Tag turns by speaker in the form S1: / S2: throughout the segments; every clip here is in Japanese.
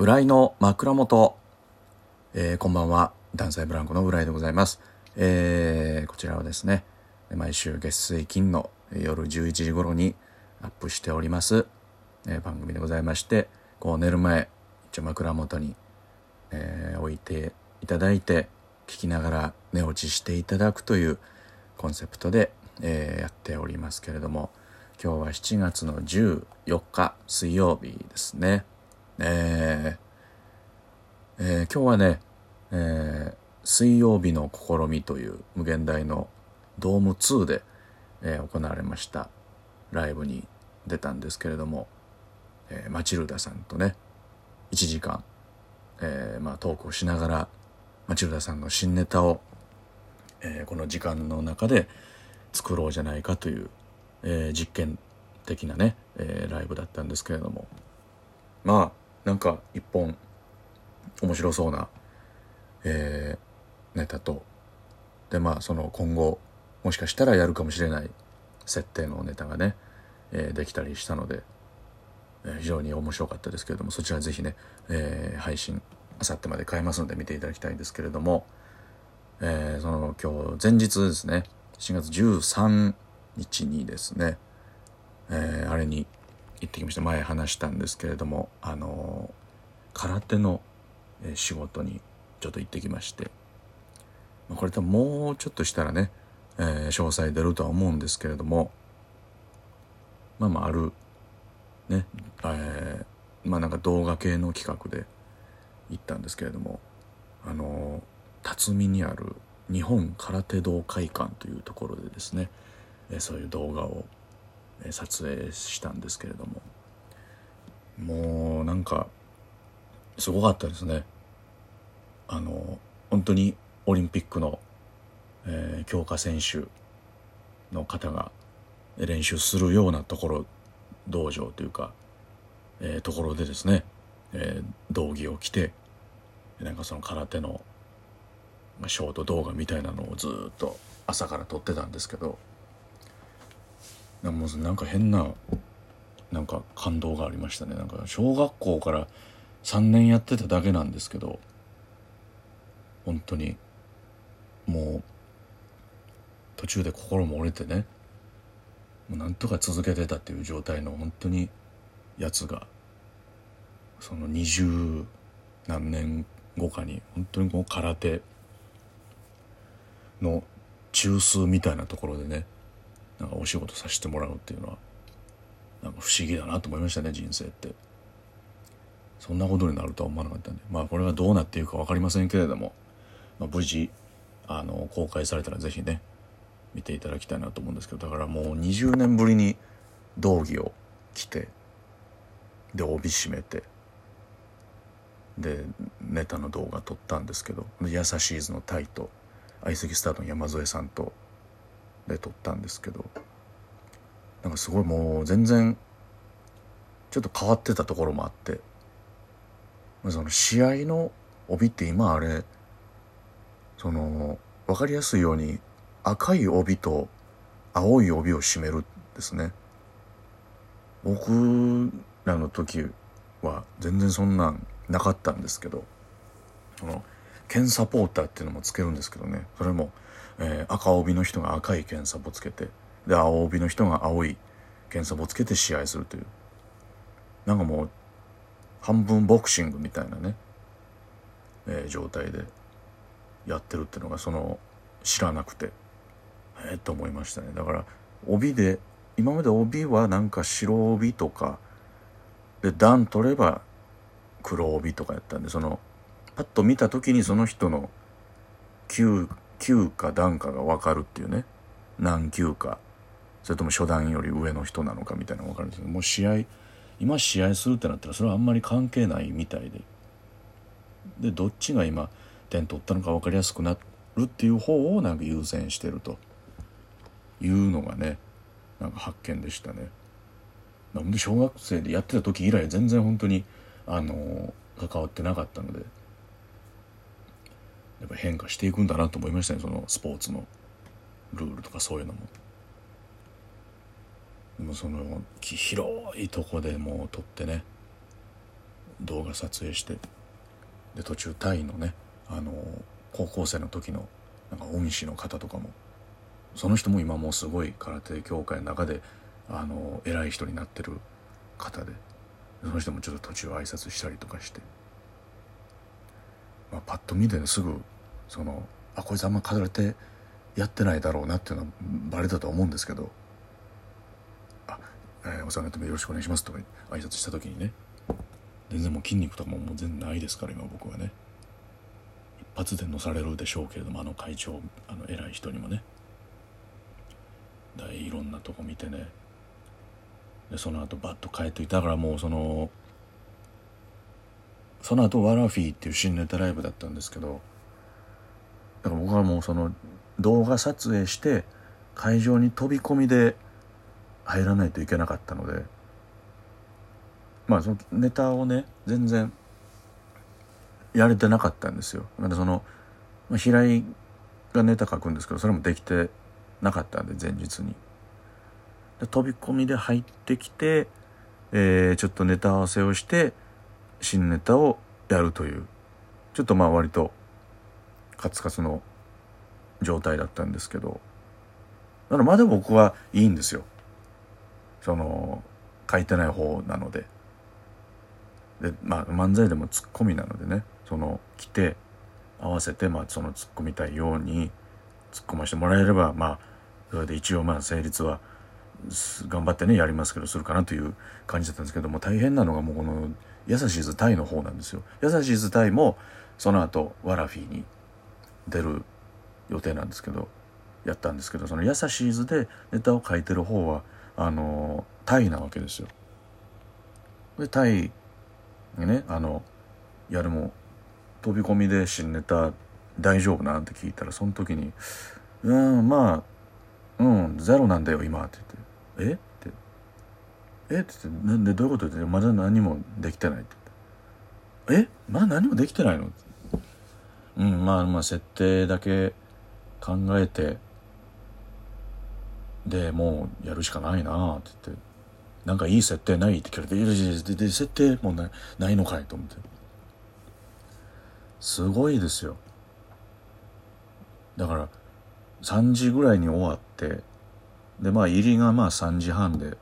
S1: 浦井の枕元、えー、こんばんは。男性ブランコの浦井でございます、えー、こちらはですね毎週月水金の夜11時頃にアップしております、えー番組でございましてこう寝る前一応枕元に、えー置いていただいて聞きながら寝落ちしていただくというコンセプトで、えーやっておりますけれども今日は7月の14日水曜日ですね。えーえー今日はね、えー水曜日の試みという無限大のドーム2で、えー行われました。ライブに出たんですけれども、えーマチルダさんとね1時間、えーまあ、トークをしながらマチルダさんの新ネタを、えーこの時間の中で作ろうじゃないかという、えー実験的なね、えーライブだったんですけれども。まあなんか一本面白そうな、えーネタと。でまあその今後もしかしたらやるかもしれない設定のネタがね、えーできたりしたので、えー非常に面白かったですけれどもそちらぜひね、えー配信あさってまで買えますので見ていただきたいんですけれども、えーその今日前日ですね7月13日にですね、えーあれに行ってきました前話したんですけれどもあの空手の仕事にちょっと行ってきましてこれ多分もうちょっとしたらね、えー詳細出るとは思うんですけれどもまあまああるねえーまあなんか動画系の企画で行ったんですけれどもあの辰巳にある日本空手道会館というところでですね、えーそういう動画を撮影したんですけれども。もうなんかすごかったですね。あの本当にオリンピックの、えー強化選手の方が練習するようなところ道場というか、えーところでですね、えー道着を着てなんかその空手のショート動画みたいなのをずっと朝から撮ってたんですけどもうなんか変ななんか感動がありましたね。なんか小学校から3年やってただけなんですけど本当に。もう途中で心も折れてね。もうなんとか続けてたっていう状態の本当にやつがその二十何年後かに本当にこう空手の中枢みたいなところでねなんかお仕事させてもらうっていうのはなんか不思議だなと思いましたね人生って。そんなことになるとは思わなかったんで。まあこれがどうなっていくか分かりませんけれども、まあ、無事あの公開されたらぜひね見ていただきたいなと思うんですけど。だからもう20年ぶりに道着を着てで帯締めてでネタの動画撮ったんですけど。優しい図のタイと相席スタートの山添さんとで撮ったんですけどなんかすごいもう全然ちょっと変わってたところもあってその試合の帯って今あれその分かりやすいように赤い帯と青い帯を締めるんですね。僕らの時は全然そんなんなかったんですけどその剣サポーターっていうのもつけるんですけどね。それも、えー赤帯の人が赤い剣サポつけてで青帯の人が青い剣サポつけて試合するという。なんかもう半分ボクシングみたいなね、えー状態でやってるっていうのがその知らなくて。えー、と思いましたね。だから帯で今まで帯はなんか白帯とかで段取れば黒帯とかやったんでそのパッと見た時にその人の級級か段かが分かるっていうね。何級か。それとも初段より上の人なのかみたいなのが分かるんですけどもう試合今試合するってなったらそれはあんまり関係ないみたいで。でどっちが今点取ったのか分かりやすくなるっていう方をなんか優先してると。いうのがねなんか発見でしたね。なんで小学生でやってた時以来全然本当にあの関わってなかったので。やっぱ変化していくんだなと思いましたね。そのスポーツの。ルールとかそういうのも。でもその広いとこでもう撮ってね。動画撮影して。で途中タイのねあの高校生の時のなんか恩師の方とかも。その人も今もうすごい空手協会の中であの偉い人になってる方で。その人もちょっと途中挨拶したりとかして、まあ、パッと見て、ね、すぐそのあこいつあんま空手やってないだろうなっていうのはバレたと思うんですけど「あ、えー、お世話になってもよろしくお願いします」とか挨拶した時にね全然もう筋肉とかももう全然ないですから今僕はね。一発で乗されるでしょうけれどもあの会長あの偉い人にもね。だいろんなとこ見てね。でその後バッと帰っていだからもうそのその後ワラフィーっていう新ネタライブだったんですけどだから僕はもうその動画撮影して会場に飛び込みで入らないといけなかったのでまあそのネタをね全然やれてなかったんですよ。だからその、平井がネタ書くんですけどそれもできてなかったんで前日に。で飛び込みで入ってきて、えー、ちょっとネタ合わせをして新ネタをやるというちょっとまあ割とカツカツの状態だったんですけどだからまだ僕はいいんですよ。その書いてない方なので。でまあ漫才でもツッコミなのでねその来て合わせてまあその突っ込みたいように突っ込ましてもらえればまあそれで一応まあ成立は頑張ってねやりますけどするかなという感じだったんですけども大変なのがもうこの優しいズタイの方なんですよ。優しいズタイもその後ワラフィーに出る予定なんですけどやったんですけどその優しい図でネタを書いてる方はあのタイなわけですよ。でタイねあの「やるも飛び込みで新ネタ大丈夫なん?」て聞いたらその時に「うんまあうんゼロなんだよ今」って言って「え？っ?」「え？っ?」て言って「なんでどういうこと?」って「まだ何もできてない」って「え？まだ何もできてないの?」うんまあまあ設定だけ考えてでもうやるしかないなって言って「なんかいい設定ない?」って聞かれて「いやいやいや設定もないないのかい?」と思ってすごいですよだから3時ぐらいに終わってでまあ入りがまあ3時半で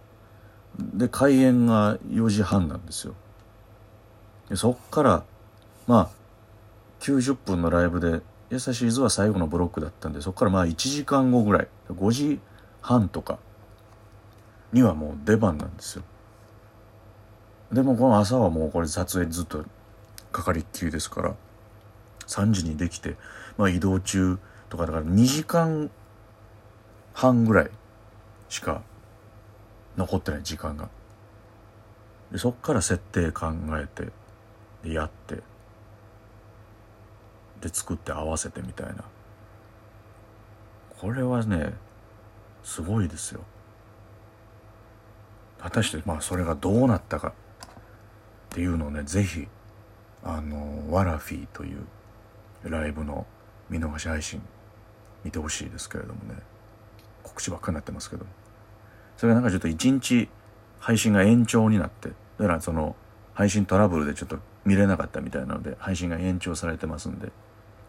S1: で開演が4時半なんですよ。でそっからまあ90分のライブで「優しい図」は最後のブロックだったんでそこからまあ1時間後ぐらい。5時半とかにはもう出番なんですよ。でもこの朝はもうこれ撮影ずっとかかりっきりですから3時にできて、まあ、移動中とかだから2時間半ぐらいしか残ってない時間が。でそっから設定考えてでやって。で作って合わせてみたいな。これはねすごいですよ。果たしてまあそれがどうなったかっていうのをね是非あのワラフィーというライブの見逃し配信見てほしいですけれどもね。告知ばっかになってますけど。もそれがなんかちょっと一日配信が延長になってだからその配信トラブルでちょっと見れなかったみたいなので配信が延長されてますんで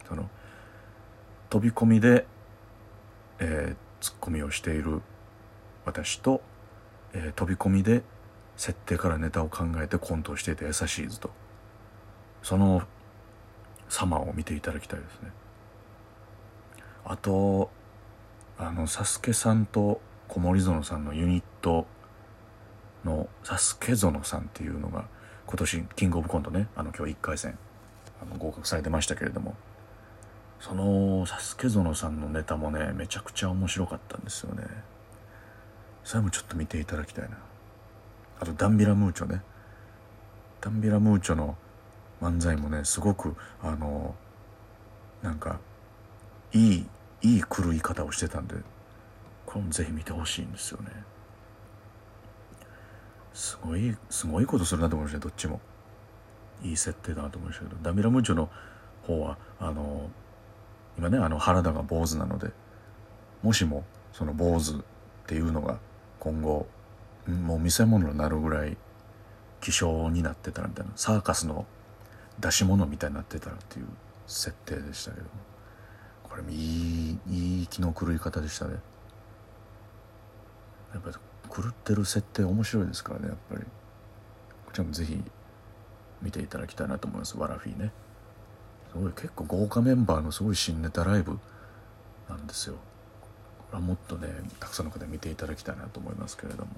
S1: その飛び込みで、えー、ツッコミをしている私と、えー、飛び込みで設定からネタを考えてコントをしていた優しい図と。その様を見ていただきたいですね。あとあのサスケさんと小森園さんのユニットのサスケ園さんっていうのが今年キングオブコントねあの今日1回戦あの合格されてましたけれども。そのサスケ園さんのネタもねめちゃくちゃ面白かったんですよね。それもちょっと見ていただきたいな。あとダンビラムーチョね。ダンビラムーチョの漫才もねすごくあのなんかいいいい狂い方をしてたんでこれもぜひ見てほしいんですよね。すごいすごいことするなと思いましたどっちも。いい設定だなと思いましたけど。ダミラムーチョの方はあの今ねあの原田が坊主なのでもしもその坊主っていうのが今後もう見せ物になるぐらい希少になってたらみたいなサーカスの出し物みたいになってたらっていう設定でしたけどこれもいいいい気の狂い方でしたね。やっぱ狂ってる設定面白いですからねやっぱり。こちらもぜひ見ていただきたいなと思いますワラフィーね。すごい結構豪華メンバーのすごい新ネタライブなんですよ。これはもっとねたくさんの方見ていただきたいなと思いますけれども、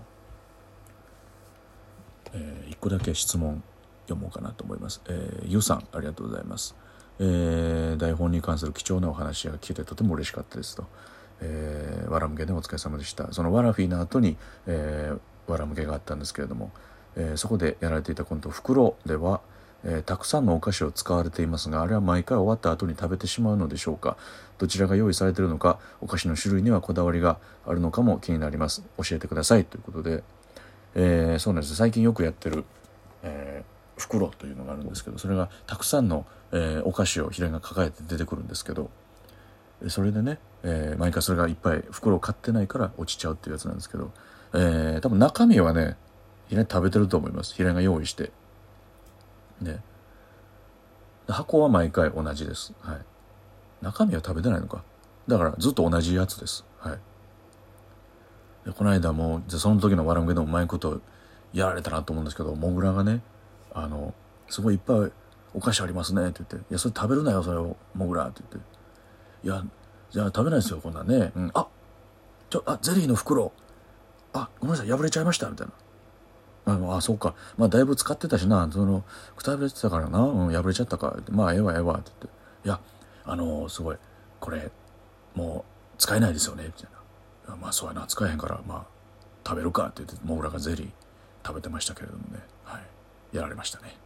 S1: えー、1個だけ質問読もうかなと思います、えー、ゆさんありがとうございます。えー、台本に関する貴重なお話が聞けてとても嬉しかったですと、えー、わらむけでお疲れ様でした。そのワラフィーの後に、えー、わらむけがあったんですけれども、えー、そこでやられていたコント「袋」では、えー、たくさんのお菓子を使われていますがあれは毎回終わった後に食べてしまうのでしょうか。どちらが用意されているのかお菓子の種類にはこだわりがあるのかも気になります。教えてください。ということで、えー、そうなんです。最近よくやってる、えー、袋というのがあるんですけどそれがたくさんの、えー、お菓子を平井が抱えて出てくるんですけどそれでね、えー、毎回それがいっぱい袋を買ってないから落ちちゃうっていうやつなんですけど、えー、多分中身はね平井食べてると思います。平井が用意して。ね。箱は毎回同じです、はい、中身は食べてないのか。だからずっと同じやつです。はい。でこの間もじゃその時のわらむけでもうまいことやられたなと思うんですけどモグラがねあのすごいいっぱいお菓子ありますねって言って「いやそれ食べるなよそれをモグラ」って言って「いやじゃあ食べないですよこんなんね、うん、あちょあゼリーの袋。あごめんなさい破れちゃいました」みたいな。ああそうか。まあだいぶ使ってたしな。そのくたびれてたからな、うん、破れちゃったか。まあええわええわって言って「いやあのー、すごい。これもう使えないですよね」みたいな「まあそうやな。使えへんからまあ食べるか」って言ってモグラがゼリー食べてましたけれどもね。はい。やられましたね。